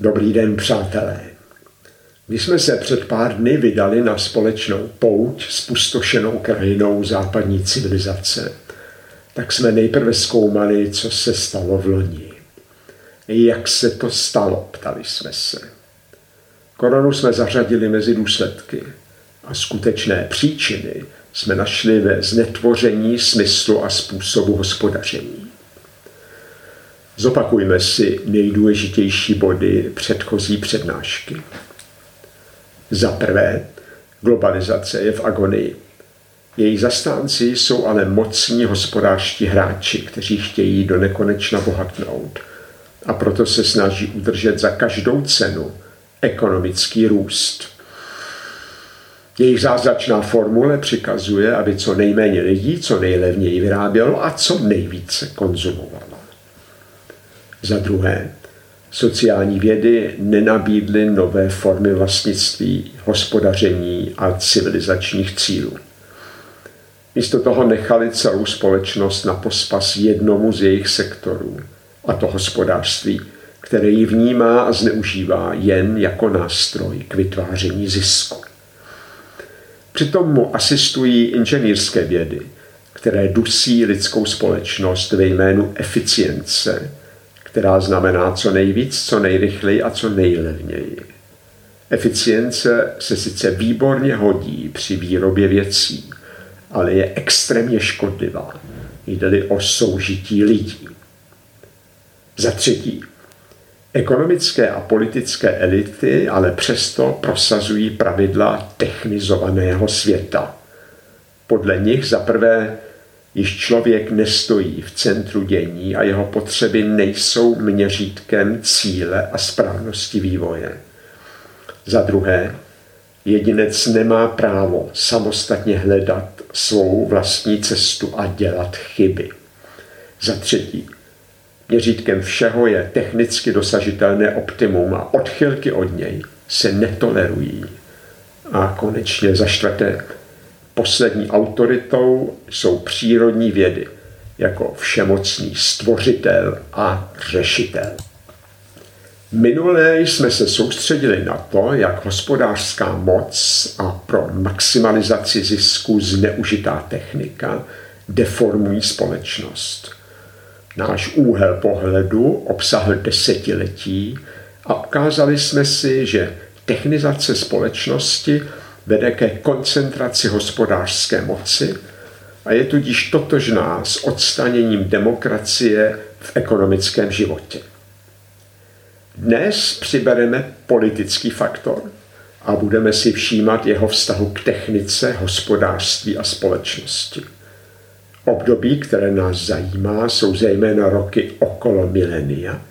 Dobrý den, přátelé. Když jsme se před pár dny vydali na společnou pouť s pustošenou krajinou západní civilizace, tak jsme nejprve zkoumali, co se stalo v loni. Jak se to stalo, ptali jsme se. Koronu jsme zařadili mezi důsledky a skutečné příčiny jsme našli ve znetvoření smyslu a způsobu hospodaření. Zopakujme si nejdůležitější body předchozí přednášky. Za prvé, globalizace je v agonii. Její zastánci jsou ale mocní hospodářští hráči, kteří chtějí do nekonečna bohatnout a proto se snaží udržet za každou cenu ekonomický růst. Jejich zázračná formule přikazuje, aby co nejméně lidí, co nejlevněji vyrábělo a co nejvíce konzumovalo. Za druhé, sociální vědy nenabídly nové formy vlastnictví, hospodaření a civilizačních cílů. Místo toho nechali celou společnost na pospas jednomu z jejich sektorů, a to hospodářství, které ji vnímá a zneužívá jen jako nástroj k vytváření zisku. Přitom mu asistují inženýrské vědy, které dusí lidskou společnost ve jménu eficience, která znamená co nejvíc, co nejrychleji a co nejlevněji. Eficience se sice výborně hodí při výrobě věcí, ale je extrémně škodlivá, jde o soužití lidí. Za třetí, ekonomické a politické elity ale přesto prosazují pravidla technizovaného světa. Podle nich za prvé Již člověk nestojí v centru dění a jeho potřeby nejsou měřítkem cíle a správnosti vývoje. Za druhé, jedinec nemá právo samostatně hledat svou vlastní cestu a dělat chyby. Za třetí, měřítkem všeho je technicky dosažitelné optimum a odchylky od něj se netolerují. A konečně za čtvrté, Poslední autoritou jsou přírodní vědy, jako všemocný stvořitel a řešitel. Minulé jsme se soustředili na to, jak hospodářská moc a pro maximalizaci zisku zneužitá technika deformují společnost. Náš úhel pohledu obsahl desetiletí a ukázali jsme si, že technizace společnosti vede ke koncentraci hospodářské moci a je tudíž totožná s odstaněním demokracie v ekonomickém životě. Dnes přibereme politický faktor a budeme si všímat jeho vztahu k technice, hospodářství a společnosti. Období, které nás zajímá, jsou zejména roky okolo milenia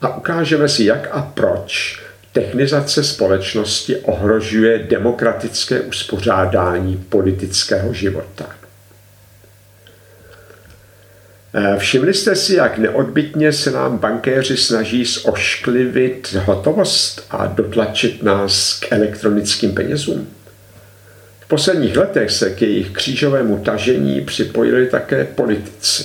a ukážeme si, jak a proč Technizace společnosti ohrožuje demokratické uspořádání politického života. Eh, všimli jste si, jak neodbitně se nám bankéři snaží zošklivit hotovost a dotlačit nás k elektronickým penězům? V posledních letech se k jejich křížovému tažení připojili také politici.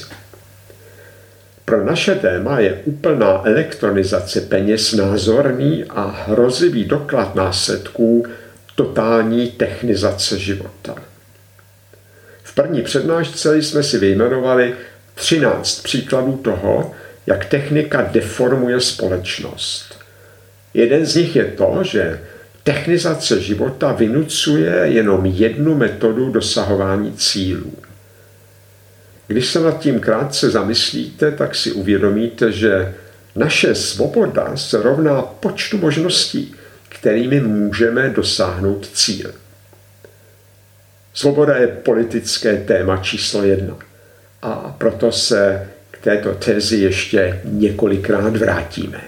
Pro naše téma je úplná elektronizace peněz názorný a hrozivý doklad následků totální technizace života. V první přednášce jsme si vyjmenovali 13 příkladů toho, jak technika deformuje společnost. Jeden z nich je to, že technizace života vynucuje jenom jednu metodu dosahování cílů. Když se nad tím krátce zamyslíte, tak si uvědomíte, že naše svoboda se rovná počtu možností, kterými můžeme dosáhnout cíl. Svoboda je politické téma číslo jedna a proto se k této tezi ještě několikrát vrátíme.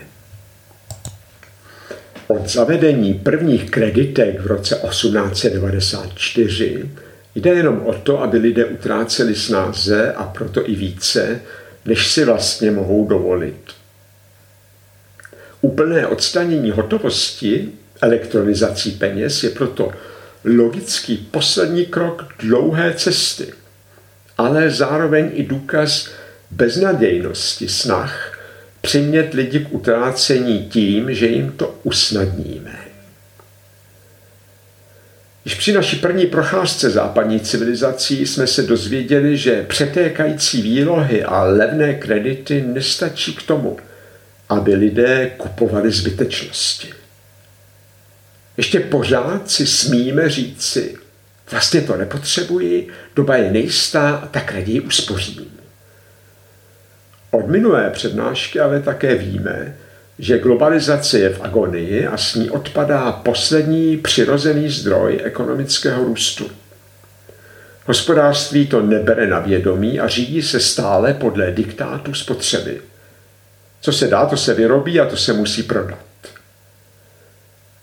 Od zavedení prvních kreditek v roce 1894 Jde jenom o to, aby lidé utráceli snáze a proto i více, než si vlastně mohou dovolit. Úplné odstanění hotovosti elektronizací peněz je proto logický poslední krok dlouhé cesty, ale zároveň i důkaz beznadějnosti snah přimět lidi k utrácení tím, že jim to usnadníme. Již při naší první procházce západní civilizací jsme se dozvěděli, že přetékající výlohy a levné kredity nestačí k tomu, aby lidé kupovali zbytečnosti. Ještě pořád si smíme říci, vlastně to nepotřebuji, doba je nejistá, tak raději uspořím. Od minulé přednášky ale také víme, že globalizace je v agonii a s ní odpadá poslední přirozený zdroj ekonomického růstu. Hospodářství to nebere na vědomí a řídí se stále podle diktátu spotřeby. Co se dá, to se vyrobí a to se musí prodat.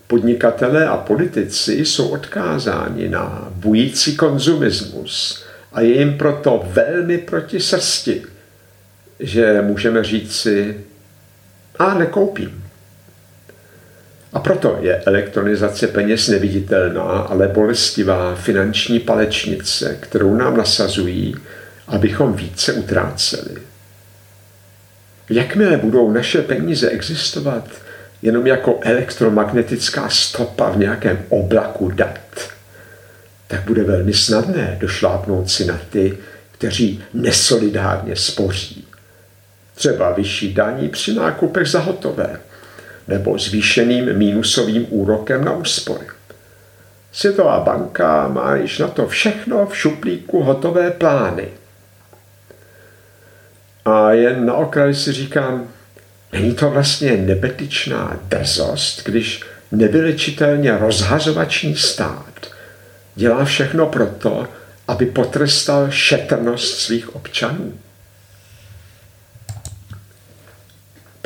Podnikatelé a politici jsou odkázáni na bující konzumismus a je jim proto velmi proti srsti, že můžeme říci, a nekoupím. A proto je elektronizace peněz neviditelná, ale bolestivá finanční palečnice, kterou nám nasazují, abychom více utráceli. Jakmile budou naše peníze existovat jenom jako elektromagnetická stopa v nějakém oblaku dat, tak bude velmi snadné došlápnout si na ty, kteří nesolidárně spoří třeba vyšší daní při nákupech za hotové nebo zvýšeným mínusovým úrokem na úspory. Světová banka má již na to všechno v šuplíku hotové plány. A jen na okraj si říkám, není to vlastně nebetičná drzost, když nevylečitelně rozhazovační stát dělá všechno proto, aby potrestal šetrnost svých občanů.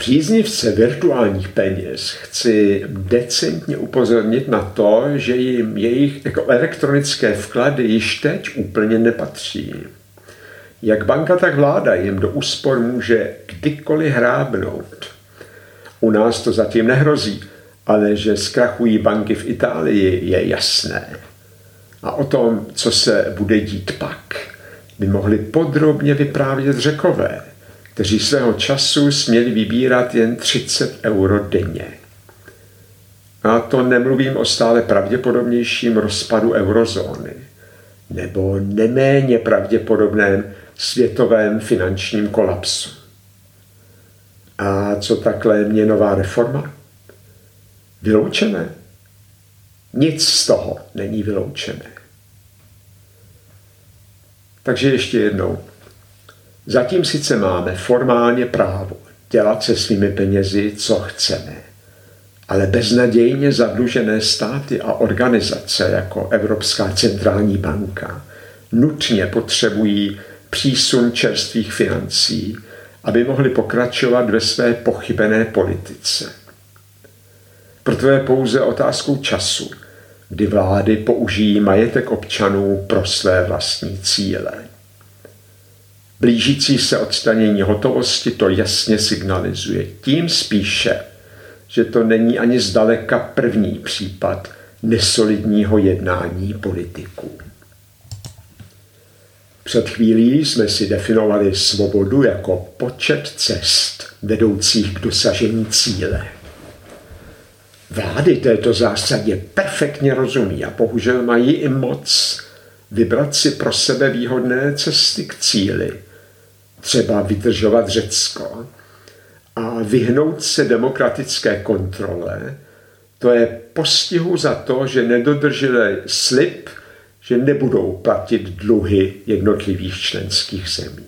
Příznivce virtuálních peněz chci decentně upozornit na to, že jim jejich jako elektronické vklady již teď úplně nepatří. Jak banka, tak vláda jim do úspor může kdykoliv hrábnout. U nás to zatím nehrozí, ale že zkrachují banky v Itálii je jasné. A o tom, co se bude dít pak, by mohli podrobně vyprávět řekové – kteří svého času směli vybírat jen 30 euro denně. A to nemluvím o stále pravděpodobnějším rozpadu eurozóny nebo neméně pravděpodobném světovém finančním kolapsu. A co takhle měnová reforma? Vyloučené? Nic z toho není vyloučené. Takže ještě jednou. Zatím sice máme formálně právo dělat se svými penězi, co chceme, ale beznadějně zadlužené státy a organizace jako Evropská centrální banka nutně potřebují přísun čerstvých financí, aby mohli pokračovat ve své pochybené politice. Proto je pouze otázkou času, kdy vlády použijí majetek občanů pro své vlastní cíle. Blížící se odstanění hotovosti to jasně signalizuje. Tím spíše, že to není ani zdaleka první případ nesolidního jednání politiků. Před chvílí jsme si definovali svobodu jako počet cest vedoucích k dosažení cíle. Vlády této zásadě perfektně rozumí a bohužel mají i moc vybrat si pro sebe výhodné cesty k cíli – třeba vydržovat Řecko a vyhnout se demokratické kontrole, to je postihu za to, že nedodrželi slib, že nebudou platit dluhy jednotlivých členských zemí.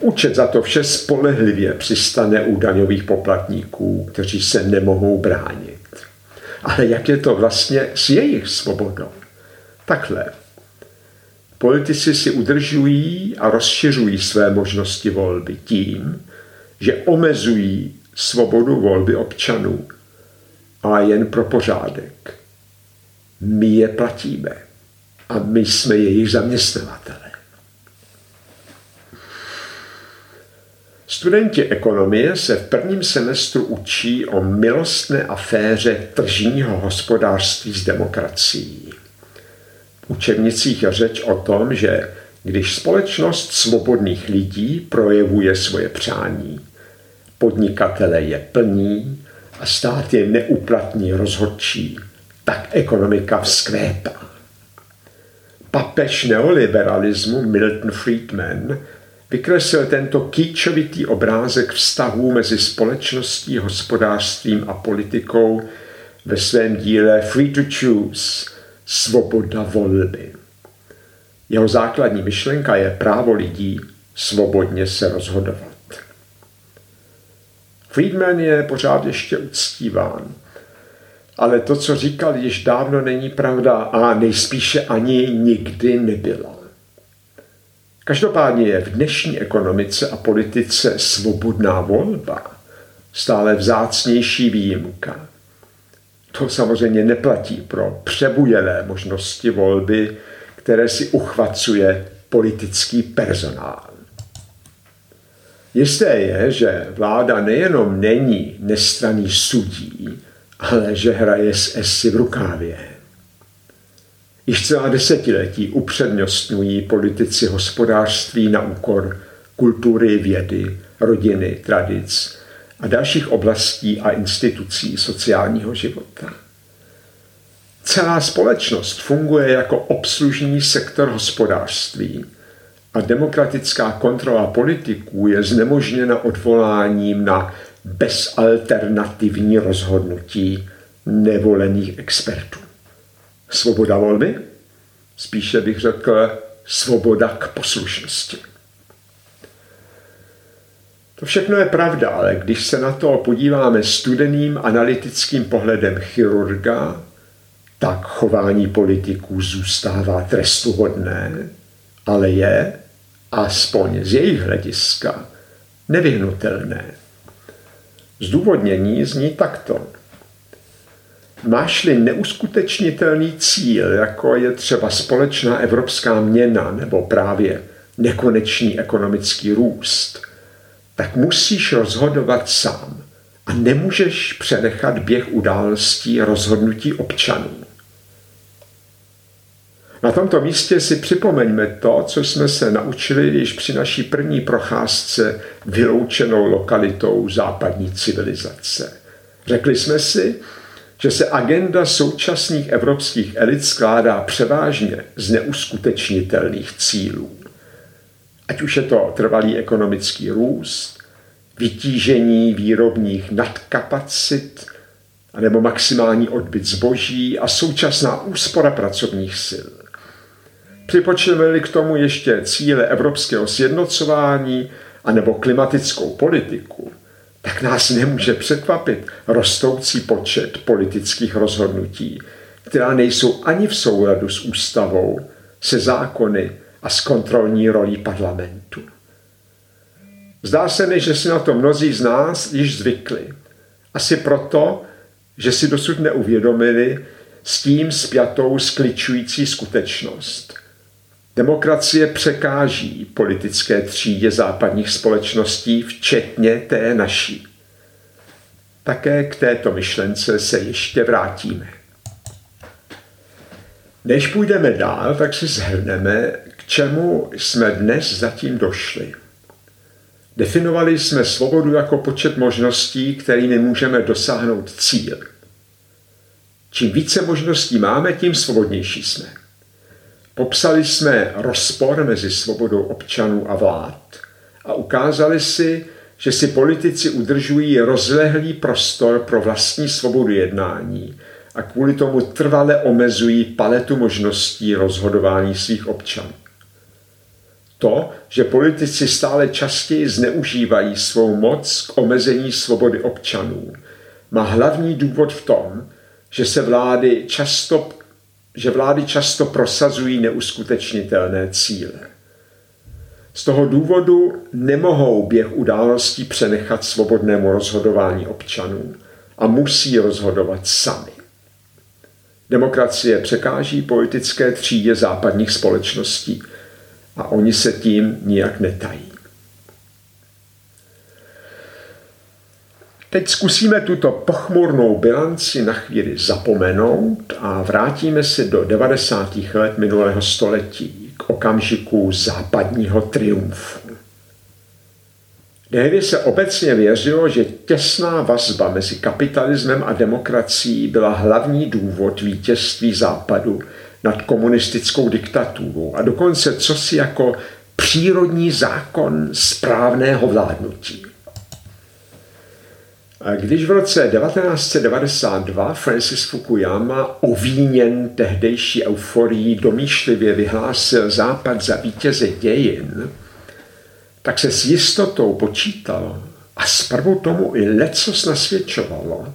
Účet za to vše spolehlivě přistane u daňových poplatníků, kteří se nemohou bránit. Ale jak je to vlastně s jejich svobodou? Takhle. Politici si udržují a rozšiřují své možnosti volby tím, že omezují svobodu volby občanů a jen pro pořádek. My je platíme a my jsme jejich zaměstnavatele. Studenti ekonomie se v prvním semestru učí o milostné aféře tržního hospodářství s demokracií učebnicích řeč o tom, že když společnost svobodných lidí projevuje svoje přání, podnikatele je plný a stát je neuplatní rozhodčí, tak ekonomika vzkvétá. Papež neoliberalismu Milton Friedman vykreslil tento kýčovitý obrázek vztahů mezi společností, hospodářstvím a politikou ve svém díle Free to Choose – Svoboda volby. Jeho základní myšlenka je právo lidí svobodně se rozhodovat. Friedman je pořád ještě uctíván, ale to, co říkal, již dávno není pravda a nejspíše ani nikdy nebyla. Každopádně je v dnešní ekonomice a politice svobodná volba stále vzácnější výjimka. To samozřejmě neplatí pro přebujelé možnosti volby, které si uchvacuje politický personál. Jisté je, že vláda nejenom není nestraný sudí, ale že hraje s esy v rukávě. Již celá desetiletí upřednostňují politici hospodářství na úkor kultury, vědy, rodiny, tradic a dalších oblastí a institucí sociálního života. Celá společnost funguje jako obslužný sektor hospodářství a demokratická kontrola politiků je znemožněna odvoláním na bezalternativní rozhodnutí nevolených expertů. Svoboda volby? Spíše bych řekl svoboda k poslušnosti. To všechno je pravda, ale když se na to podíváme studeným analytickým pohledem chirurga, tak chování politiků zůstává trestuhodné, ale je, aspoň z jejich hlediska, nevyhnutelné. Zdůvodnění zní takto. Máš-li neuskutečnitelný cíl, jako je třeba společná evropská měna nebo právě nekonečný ekonomický růst, tak musíš rozhodovat sám a nemůžeš přenechat běh událostí rozhodnutí občanů. Na tomto místě si připomeňme to, co jsme se naučili již při naší první procházce vyloučenou lokalitou západní civilizace. Řekli jsme si, že se agenda současných evropských elit skládá převážně z neuskutečnitelných cílů. Ať už je to trvalý ekonomický růst, vytížení výrobních nadkapacit, nebo maximální odbyt zboží a současná úspora pracovních sil. Připočteme-li k tomu ještě cíle evropského sjednocování anebo klimatickou politiku, tak nás nemůže překvapit rostoucí počet politických rozhodnutí, která nejsou ani v souladu s ústavou, se zákony a s kontrolní rolí parlamentu. Zdá se mi, že si na to mnozí z nás již zvykli. Asi proto, že si dosud neuvědomili s tím spjatou skličující skutečnost – Demokracie překáží politické třídě západních společností, včetně té naší. Také k této myšlence se ještě vrátíme. Než půjdeme dál, tak si zhrneme, čemu jsme dnes zatím došli. Definovali jsme svobodu jako počet možností, kterými můžeme dosáhnout cíl. Čím více možností máme, tím svobodnější jsme. Popsali jsme rozpor mezi svobodou občanů a vlád a ukázali si, že si politici udržují rozlehlý prostor pro vlastní svobodu jednání a kvůli tomu trvale omezují paletu možností rozhodování svých občanů. To, že politici stále častěji zneužívají svou moc k omezení svobody občanů, má hlavní důvod v tom, že se vlády často že vlády často prosazují neuskutečnitelné cíle. Z toho důvodu nemohou běh událostí přenechat svobodnému rozhodování občanů a musí rozhodovat sami. Demokracie překáží politické třídě západních společností a oni se tím nijak netají. Teď zkusíme tuto pochmurnou bilanci na chvíli zapomenout a vrátíme se do 90. let minulého století, k okamžiku západního triumfu. Tehdy se obecně věřilo, že těsná vazba mezi kapitalismem a demokracií byla hlavní důvod vítězství Západu nad komunistickou diktaturou a dokonce cosi jako přírodní zákon správného vládnutí. A když v roce 1992 Francis Fukuyama ovíněn tehdejší euforií domýšlivě vyhlásil Západ za vítěze dějin, tak se s jistotou počítalo a zprvu tomu i lecos nasvědčovalo,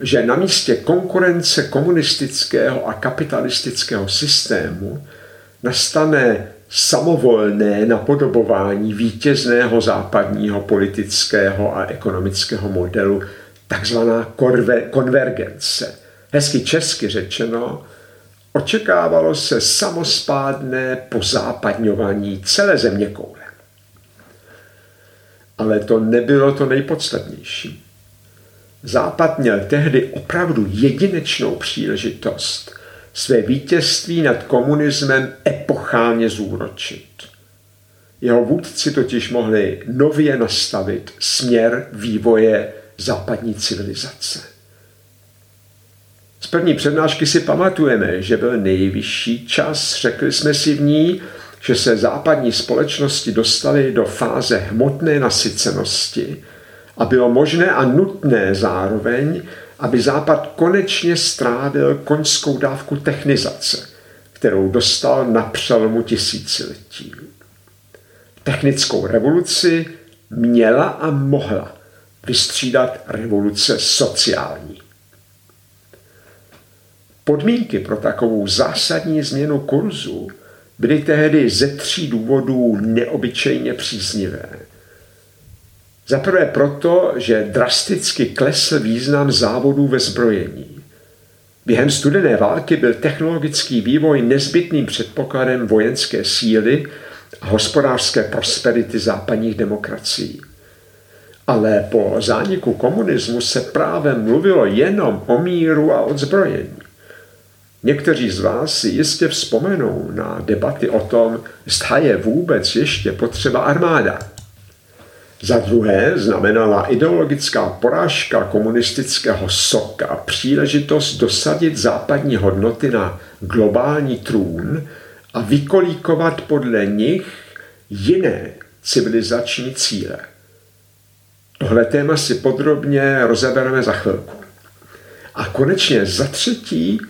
že na místě konkurence komunistického a kapitalistického systému nastane samovolné napodobování vítězného západního politického a ekonomického modelu, takzvaná konvergence. Hezky česky řečeno, očekávalo se samospádné pozápadňování celé země koule. Ale to nebylo to nejpodstatnější. Západ měl tehdy opravdu jedinečnou příležitost své vítězství nad komunismem epochálně zúročit. Jeho vůdci totiž mohli nově nastavit směr vývoje západní civilizace. Z první přednášky si pamatujeme, že byl nejvyšší čas, řekli jsme si v ní, že se západní společnosti dostaly do fáze hmotné nasycenosti a bylo možné a nutné zároveň, aby Západ konečně strávil koňskou dávku technizace, kterou dostal na přelomu tisíciletí. Technickou revoluci měla a mohla vystřídat revoluce sociální. Podmínky pro takovou zásadní změnu kurzu byly tehdy ze tří důvodů neobyčejně příznivé. Za prvé proto, že drasticky klesl význam závodů ve zbrojení. Během studené války byl technologický vývoj nezbytným předpokladem vojenské síly a hospodářské prosperity západních demokracií. Ale po zániku komunismu se právě mluvilo jenom o míru a odzbrojení. Někteří z vás si jistě vzpomenou na debaty o tom, zda je vůbec ještě potřeba armáda. Za druhé znamenala ideologická porážka komunistického soka příležitost dosadit západní hodnoty na globální trůn a vykolíkovat podle nich jiné civilizační cíle. Tohle téma si podrobně rozebereme za chvilku. A konečně za třetí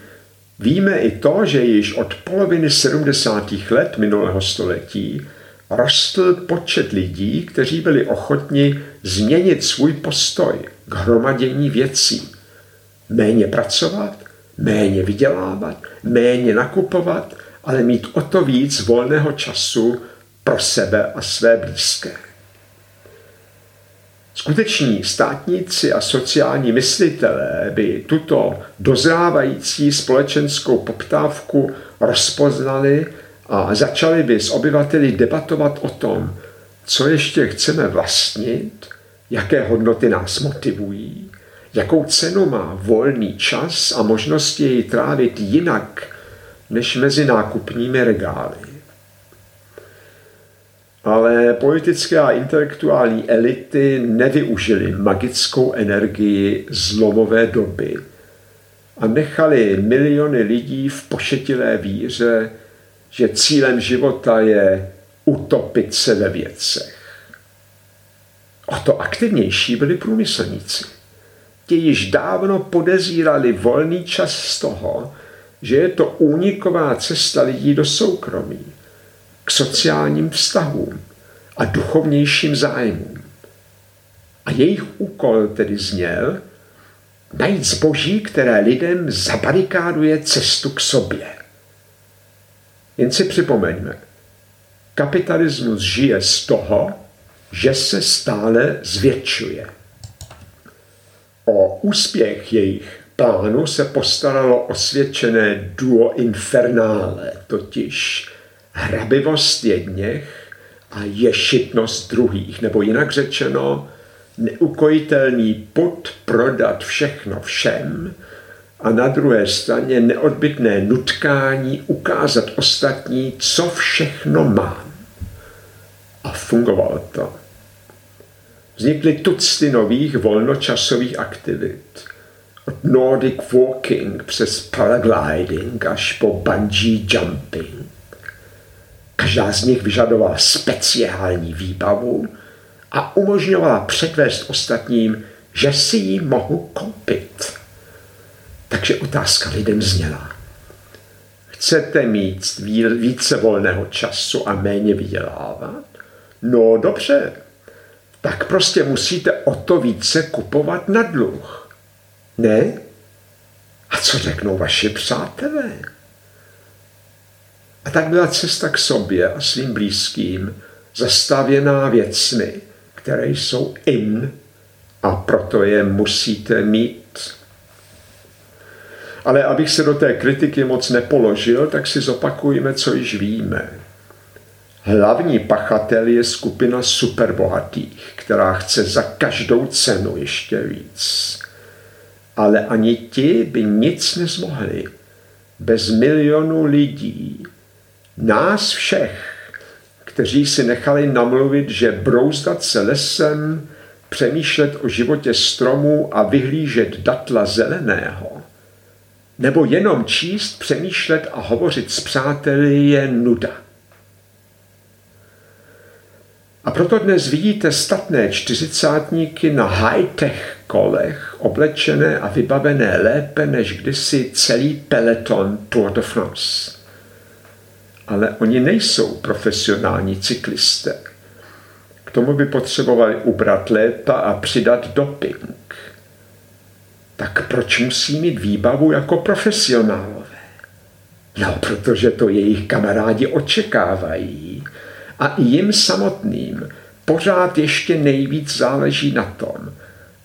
víme i to, že již od poloviny 70. let minulého století rostl počet lidí, kteří byli ochotni změnit svůj postoj k hromadění věcí. Méně pracovat, méně vydělávat, méně nakupovat, ale mít o to víc volného času pro sebe a své blízké. Skuteční státníci a sociální myslitelé by tuto dozrávající společenskou poptávku rozpoznali a začali by s obyvateli debatovat o tom, co ještě chceme vlastnit, jaké hodnoty nás motivují, jakou cenu má volný čas a možnosti jej trávit jinak než mezi nákupními regály. Ale politické a intelektuální elity nevyužily magickou energii zlomové doby a nechali miliony lidí v pošetilé víře že cílem života je utopit se ve věcech. O to aktivnější byli průmyslníci. Ti již dávno podezírali volný čas z toho, že je to úniková cesta lidí do soukromí, k sociálním vztahům a duchovnějším zájmům. A jejich úkol tedy zněl najít zboží, které lidem zabarikáduje cestu k sobě. Jen si připomeňme, kapitalismus žije z toho, že se stále zvětšuje. O úspěch jejich plánu se postaralo osvědčené duo infernále, totiž hrabivost jedněch a ješitnost druhých, nebo jinak řečeno, neukojitelný pod prodat všechno všem, a na druhé straně neodbytné nutkání ukázat ostatní, co všechno mám. A fungovalo to. Vznikly tucty nových volnočasových aktivit. Od Nordic walking přes paragliding až po bungee jumping. Každá z nich vyžadovala speciální výbavu a umožňovala předvést ostatním, že si ji mohu koupit. Takže otázka lidem zněla. Chcete mít více volného času a méně vydělávat? No dobře, tak prostě musíte o to více kupovat na dluh. Ne? A co řeknou vaši přátelé? A tak byla cesta k sobě a svým blízkým zastavěná věcmi, které jsou in a proto je musíte mít. Ale abych se do té kritiky moc nepoložil, tak si zopakujeme, co již víme. Hlavní pachatel je skupina superbohatých, která chce za každou cenu ještě víc. Ale ani ti by nic nezmohli. Bez milionů lidí, nás všech, kteří si nechali namluvit, že brouzdat se lesem, přemýšlet o životě stromů a vyhlížet datla zeleného, nebo jenom číst, přemýšlet a hovořit s přáteli je nuda. A proto dnes vidíte statné čtyřicátníky na high-tech kolech, oblečené a vybavené lépe než kdysi celý peloton Tour de France. Ale oni nejsou profesionální cyklisté. K tomu by potřebovali ubrat léta a přidat doping. Tak proč musí mít výbavu jako profesionálové? No, protože to jejich kamarádi očekávají a i jim samotným pořád ještě nejvíc záleží na tom,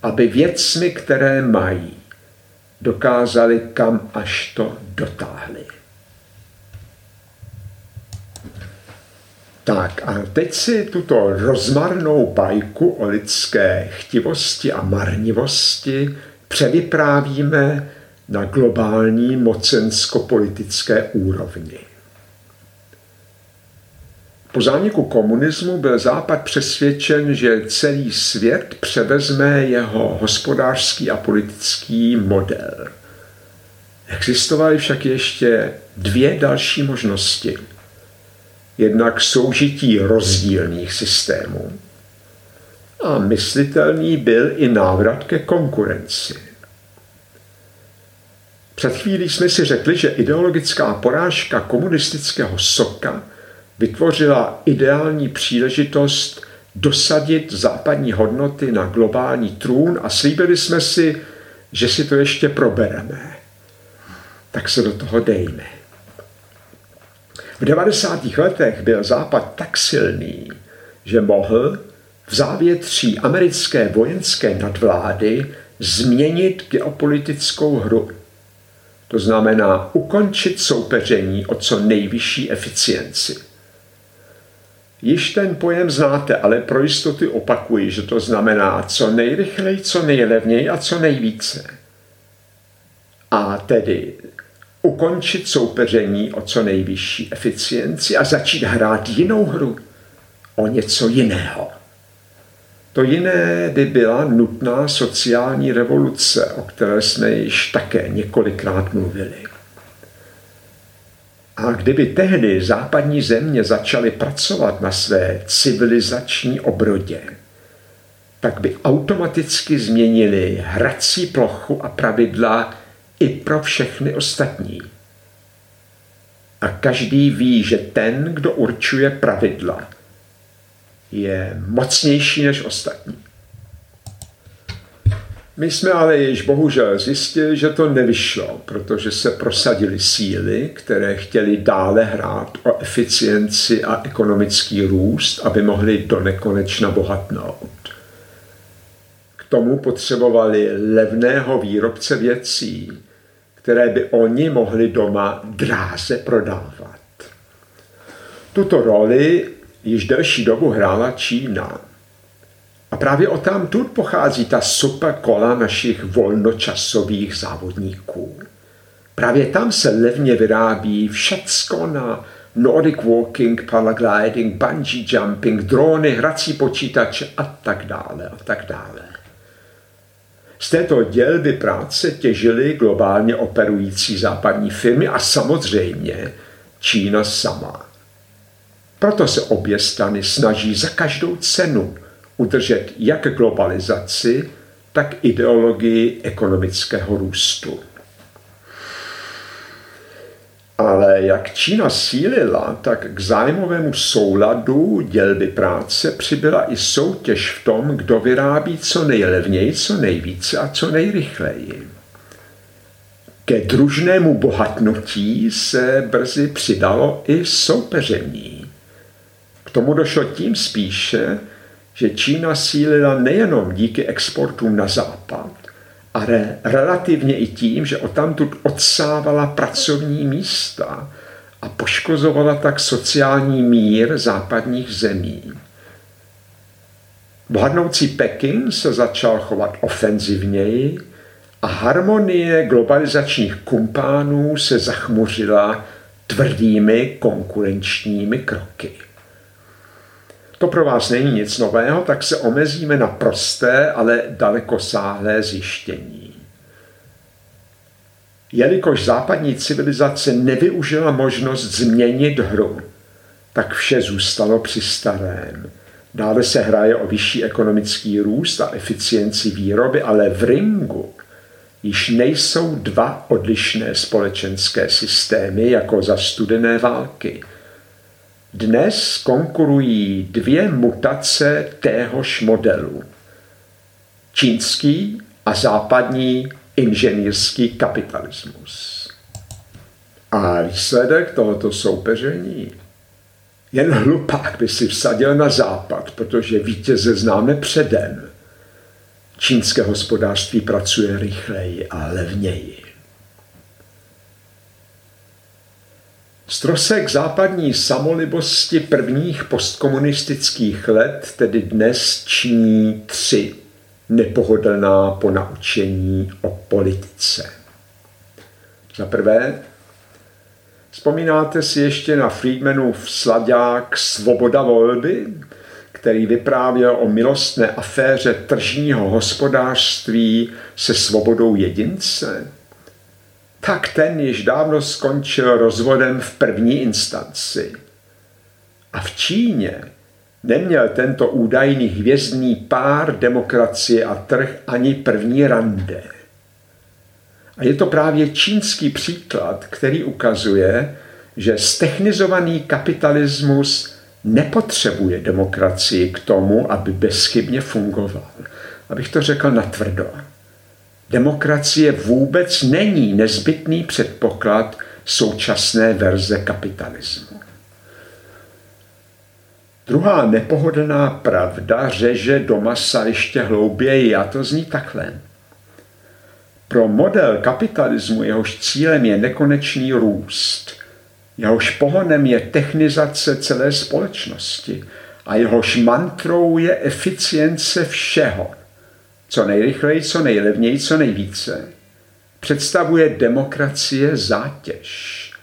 aby věcmi, které mají, dokázali kam až to dotáhli. Tak a teď si tuto rozmarnou bajku o lidské chtivosti a marnivosti převyprávíme na globální mocensko-politické úrovni. Po zániku komunismu byl Západ přesvědčen, že celý svět převezme jeho hospodářský a politický model. Existovaly však ještě dvě další možnosti. Jednak soužití rozdílných systémů a myslitelný byl i návrat ke konkurenci. Před chvílí jsme si řekli, že ideologická porážka komunistického soka vytvořila ideální příležitost dosadit západní hodnoty na globální trůn a slíbili jsme si, že si to ještě probereme. Tak se do toho dejme. V 90. letech byl Západ tak silný, že mohl v závětří americké vojenské nadvlády změnit geopolitickou hru. To znamená ukončit soupeření o co nejvyšší eficienci. Již ten pojem znáte, ale pro jistotu opakuji, že to znamená co nejrychleji, co nejlevněji a co nejvíce. A tedy ukončit soupeření o co nejvyšší eficienci a začít hrát jinou hru, o něco jiného. To jiné by byla nutná sociální revoluce, o které jsme již také několikrát mluvili. A kdyby tehdy západní země začaly pracovat na své civilizační obrodě, tak by automaticky změnili hrací plochu a pravidla i pro všechny ostatní. A každý ví, že ten, kdo určuje pravidla, je mocnější než ostatní. My jsme ale již bohužel zjistili, že to nevyšlo, protože se prosadily síly, které chtěly dále hrát o eficienci a ekonomický růst, aby mohli do nekonečna bohatnout. K tomu potřebovali levného výrobce věcí, které by oni mohli doma dráze prodávat. Tuto roli již delší dobu hrála Čína. A právě o tam tu pochází ta super kola našich volnočasových závodníků. Právě tam se levně vyrábí všecko na Nordic walking, paragliding, bungee jumping, drony, hrací počítače a tak dále a tak dále. Z této dělby práce těžily globálně operující západní firmy a samozřejmě Čína sama. Proto se obě strany snaží za každou cenu udržet jak globalizaci, tak ideologii ekonomického růstu. Ale jak Čína sílila, tak k zájmovému souladu dělby práce přibyla i soutěž v tom, kdo vyrábí co nejlevněji, co nejvíce a co nejrychleji. Ke družnému bohatnutí se brzy přidalo i soupeření. K tomu došlo tím spíše, že Čína sílila nejenom díky exportům na západ, ale relativně i tím, že odtamtud odsávala pracovní místa a poškozovala tak sociální mír západních zemí. Bohatnoucí Peking se začal chovat ofenzivněji a harmonie globalizačních kumpánů se zachmuřila tvrdými konkurenčními kroky. To pro vás není nic nového, tak se omezíme na prosté, ale dalekosáhlé zjištění. Jelikož západní civilizace nevyužila možnost změnit hru, tak vše zůstalo při starém. Dále se hraje o vyšší ekonomický růst a eficienci výroby, ale v ringu již nejsou dva odlišné společenské systémy jako za studené války – dnes konkurují dvě mutace téhož modelu. Čínský a západní inženýrský kapitalismus. A výsledek tohoto soupeření jen hlupák by si vsadil na západ, protože vítěze známe předem. Čínské hospodářství pracuje rychleji a levněji. Strosek západní samolibosti prvních postkomunistických let tedy dnes činí tři nepohodlná ponaučení o politice. Za prvé, vzpomínáte si ještě na Friedmanův sladák Svoboda volby, který vyprávěl o milostné aféře tržního hospodářství se svobodou jedince? Tak ten již dávno skončil rozvodem v první instanci. A v Číně neměl tento údajný hvězdný pár demokracie a trh ani první rande. A je to právě čínský příklad, který ukazuje, že stechnizovaný kapitalismus nepotřebuje demokracii k tomu, aby bezchybně fungoval. Abych to řekl natvrdo demokracie vůbec není nezbytný předpoklad současné verze kapitalismu. Druhá nepohodlná pravda řeže do masa ještě hlouběji a to zní takhle. Pro model kapitalismu jehož cílem je nekonečný růst, jehož pohonem je technizace celé společnosti a jehož mantrou je eficience všeho – co nejrychleji, co nejlevněji, co nejvíce, představuje demokracie zátěž.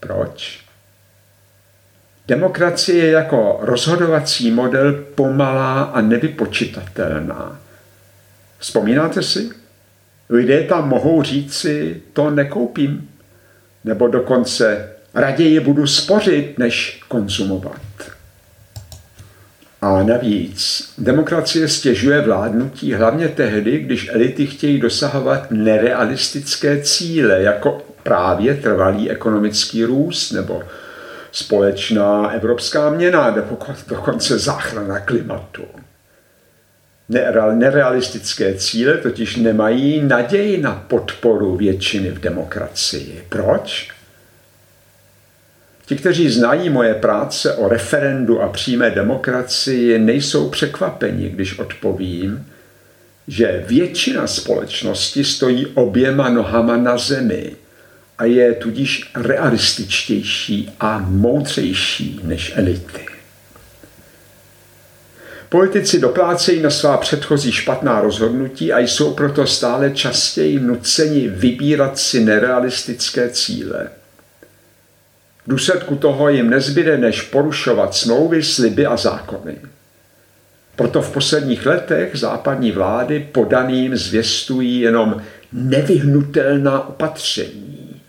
Proč? Demokracie je jako rozhodovací model pomalá a nevypočitatelná. Vzpomínáte si? Lidé tam mohou říci, to nekoupím. Nebo dokonce raději budu spořit, než konzumovat. A navíc demokracie stěžuje vládnutí hlavně tehdy, když elity chtějí dosahovat nerealistické cíle, jako právě trvalý ekonomický růst nebo společná evropská měna nebo dokonce záchrana klimatu. Nerealistické cíle totiž nemají naději na podporu většiny v demokracii. Proč? Ti, kteří znají moje práce o referendu a přímé demokracii, nejsou překvapeni, když odpovím, že většina společnosti stojí oběma nohama na zemi a je tudíž realističtější a moudřejší než elity. Politici doplácejí na svá předchozí špatná rozhodnutí a jsou proto stále častěji nuceni vybírat si nerealistické cíle – V důsledku toho jim nezbyde než porušovat smlouvy, sliby a zákony. Proto v posledních letech západní vlády podaným zvěstují jenom nevyhnutelná opatření,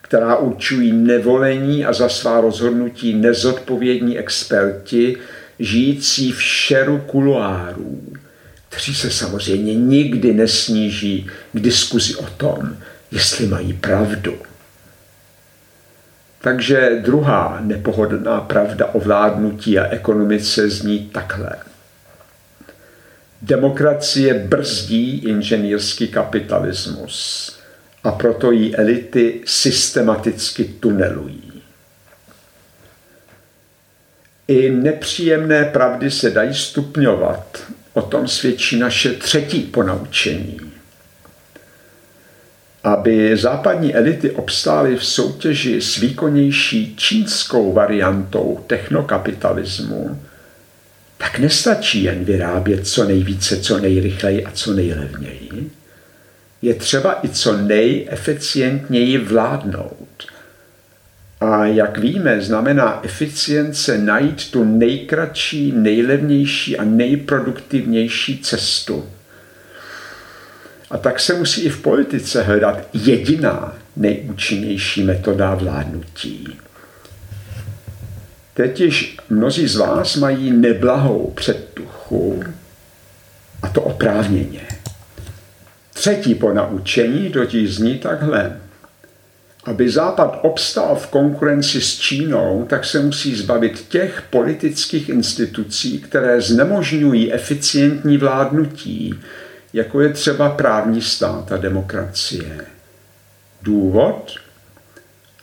která určují nevolení a za svá rozhodnutí nezodpovědní experti, žijící v šeru kuloárů, kteří se samozřejmě nikdy nesníží k diskuzi o tom, jestli mají pravdu. Takže druhá nepohodlná pravda o vládnutí a ekonomice zní takhle. Demokracie brzdí inženýrský kapitalismus a proto ji elity systematicky tunelují. I nepříjemné pravdy se dají stupňovat. O tom svědčí naše třetí ponaučení. Aby západní elity obstály v soutěži s výkonnější čínskou variantou technokapitalismu, tak nestačí jen vyrábět co nejvíce, co nejrychleji a co nejlevněji. Je třeba i co nejeficientněji vládnout. A jak víme, znamená eficience najít tu nejkratší, nejlevnější a nejproduktivnější cestu. A tak se musí i v politice hledat jediná nejúčinnější metoda vládnutí. Teď již mnozí z vás mají neblahou předtuchu, a to oprávněně. Třetí ponaučení totiž zní takhle. Aby Západ obstál v konkurenci s Čínou, tak se musí zbavit těch politických institucí, které znemožňují eficientní vládnutí, jako je třeba právní stát a demokracie. Důvod?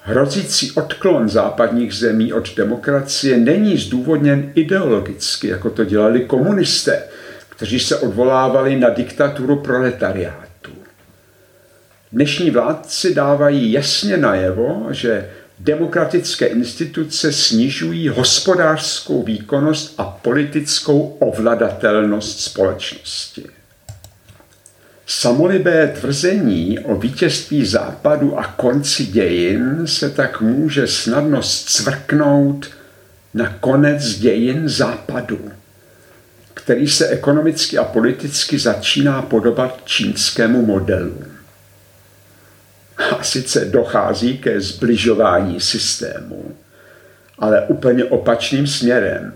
Hrozící odklon západních zemí od demokracie není zdůvodněn ideologicky, jako to dělali komunisté, kteří se odvolávali na diktaturu proletariátu. Dnešní vládci dávají jasně najevo, že demokratické instituce snižují hospodářskou výkonnost a politickou ovladatelnost společnosti. Samolibé tvrzení o vítězství západu a konci dějin se tak může snadno cvrknout na konec dějin západu, který se ekonomicky a politicky začíná podobat čínskému modelu. A sice dochází ke zbližování systému, ale úplně opačným směrem.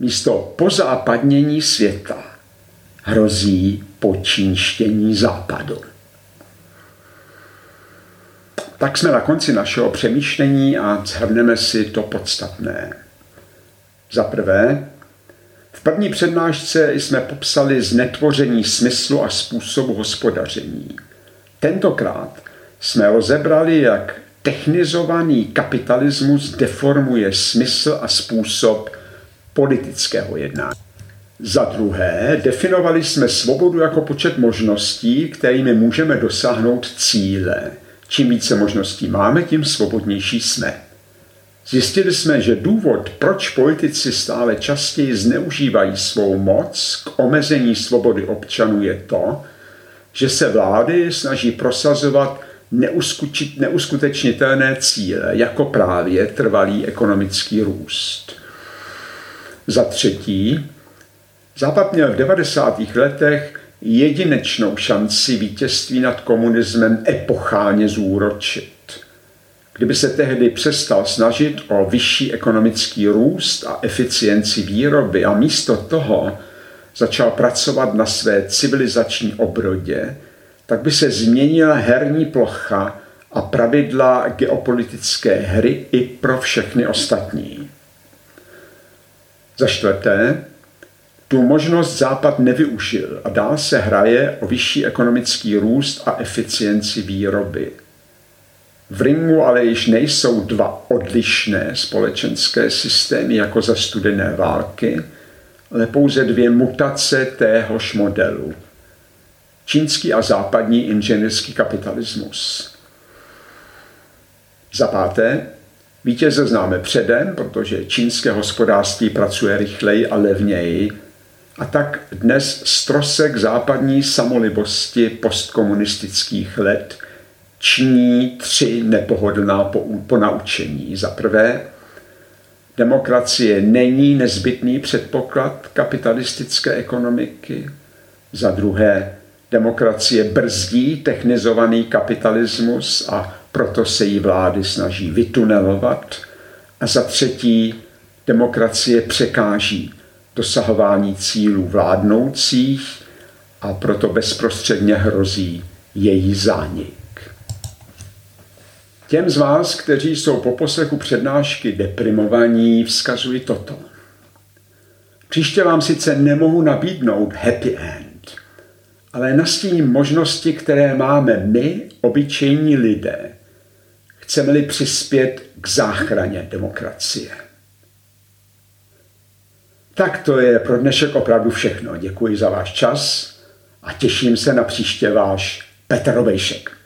Místo pozápadnění světa hrozí počínštění západu. Tak jsme na konci našeho přemýšlení a zhrneme si to podstatné. Za prvé, v první přednášce jsme popsali znetvoření smyslu a způsobu hospodaření. Tentokrát jsme rozebrali, jak technizovaný kapitalismus deformuje smysl a způsob politického jednání. Za druhé, definovali jsme svobodu jako počet možností, kterými můžeme dosáhnout cíle. Čím více možností máme, tím svobodnější jsme. Zjistili jsme, že důvod, proč politici stále častěji zneužívají svou moc k omezení svobody občanů, je to, že se vlády snaží prosazovat neuskutečnitelné cíle, jako právě trvalý ekonomický růst. Za třetí, Západ měl v 90. letech jedinečnou šanci vítězství nad komunismem epochálně zúročit. Kdyby se tehdy přestal snažit o vyšší ekonomický růst a eficienci výroby a místo toho začal pracovat na své civilizační obrodě, tak by se změnila herní plocha a pravidla geopolitické hry i pro všechny ostatní. Za čtvrté, tu možnost Západ nevyužil a dál se hraje o vyšší ekonomický růst a eficienci výroby. V ringu ale již nejsou dva odlišné společenské systémy jako za studené války, ale pouze dvě mutace téhož modelu. Čínský a západní inženýrský kapitalismus. Za páté, vítěze známe předem, protože čínské hospodářství pracuje rychleji a levněji a tak dnes strosek západní samolibosti postkomunistických let činí tři nepohodlná ponaučení. Za prvé, demokracie není nezbytný předpoklad kapitalistické ekonomiky. Za druhé, demokracie brzdí technizovaný kapitalismus a proto se jí vlády snaží vytunelovat. A za třetí, demokracie překáží dosahování cílů vládnoucích a proto bezprostředně hrozí její zánik. Těm z vás, kteří jsou po poslechu přednášky deprimovaní, vzkazuji toto. Příště vám sice nemohu nabídnout happy end, ale nastíním možnosti, které máme my, obyčejní lidé, chceme-li přispět k záchraně demokracie. Tak to je pro dnešek opravdu všechno. Děkuji za váš čas a těším se na příště váš Petr Robejšek.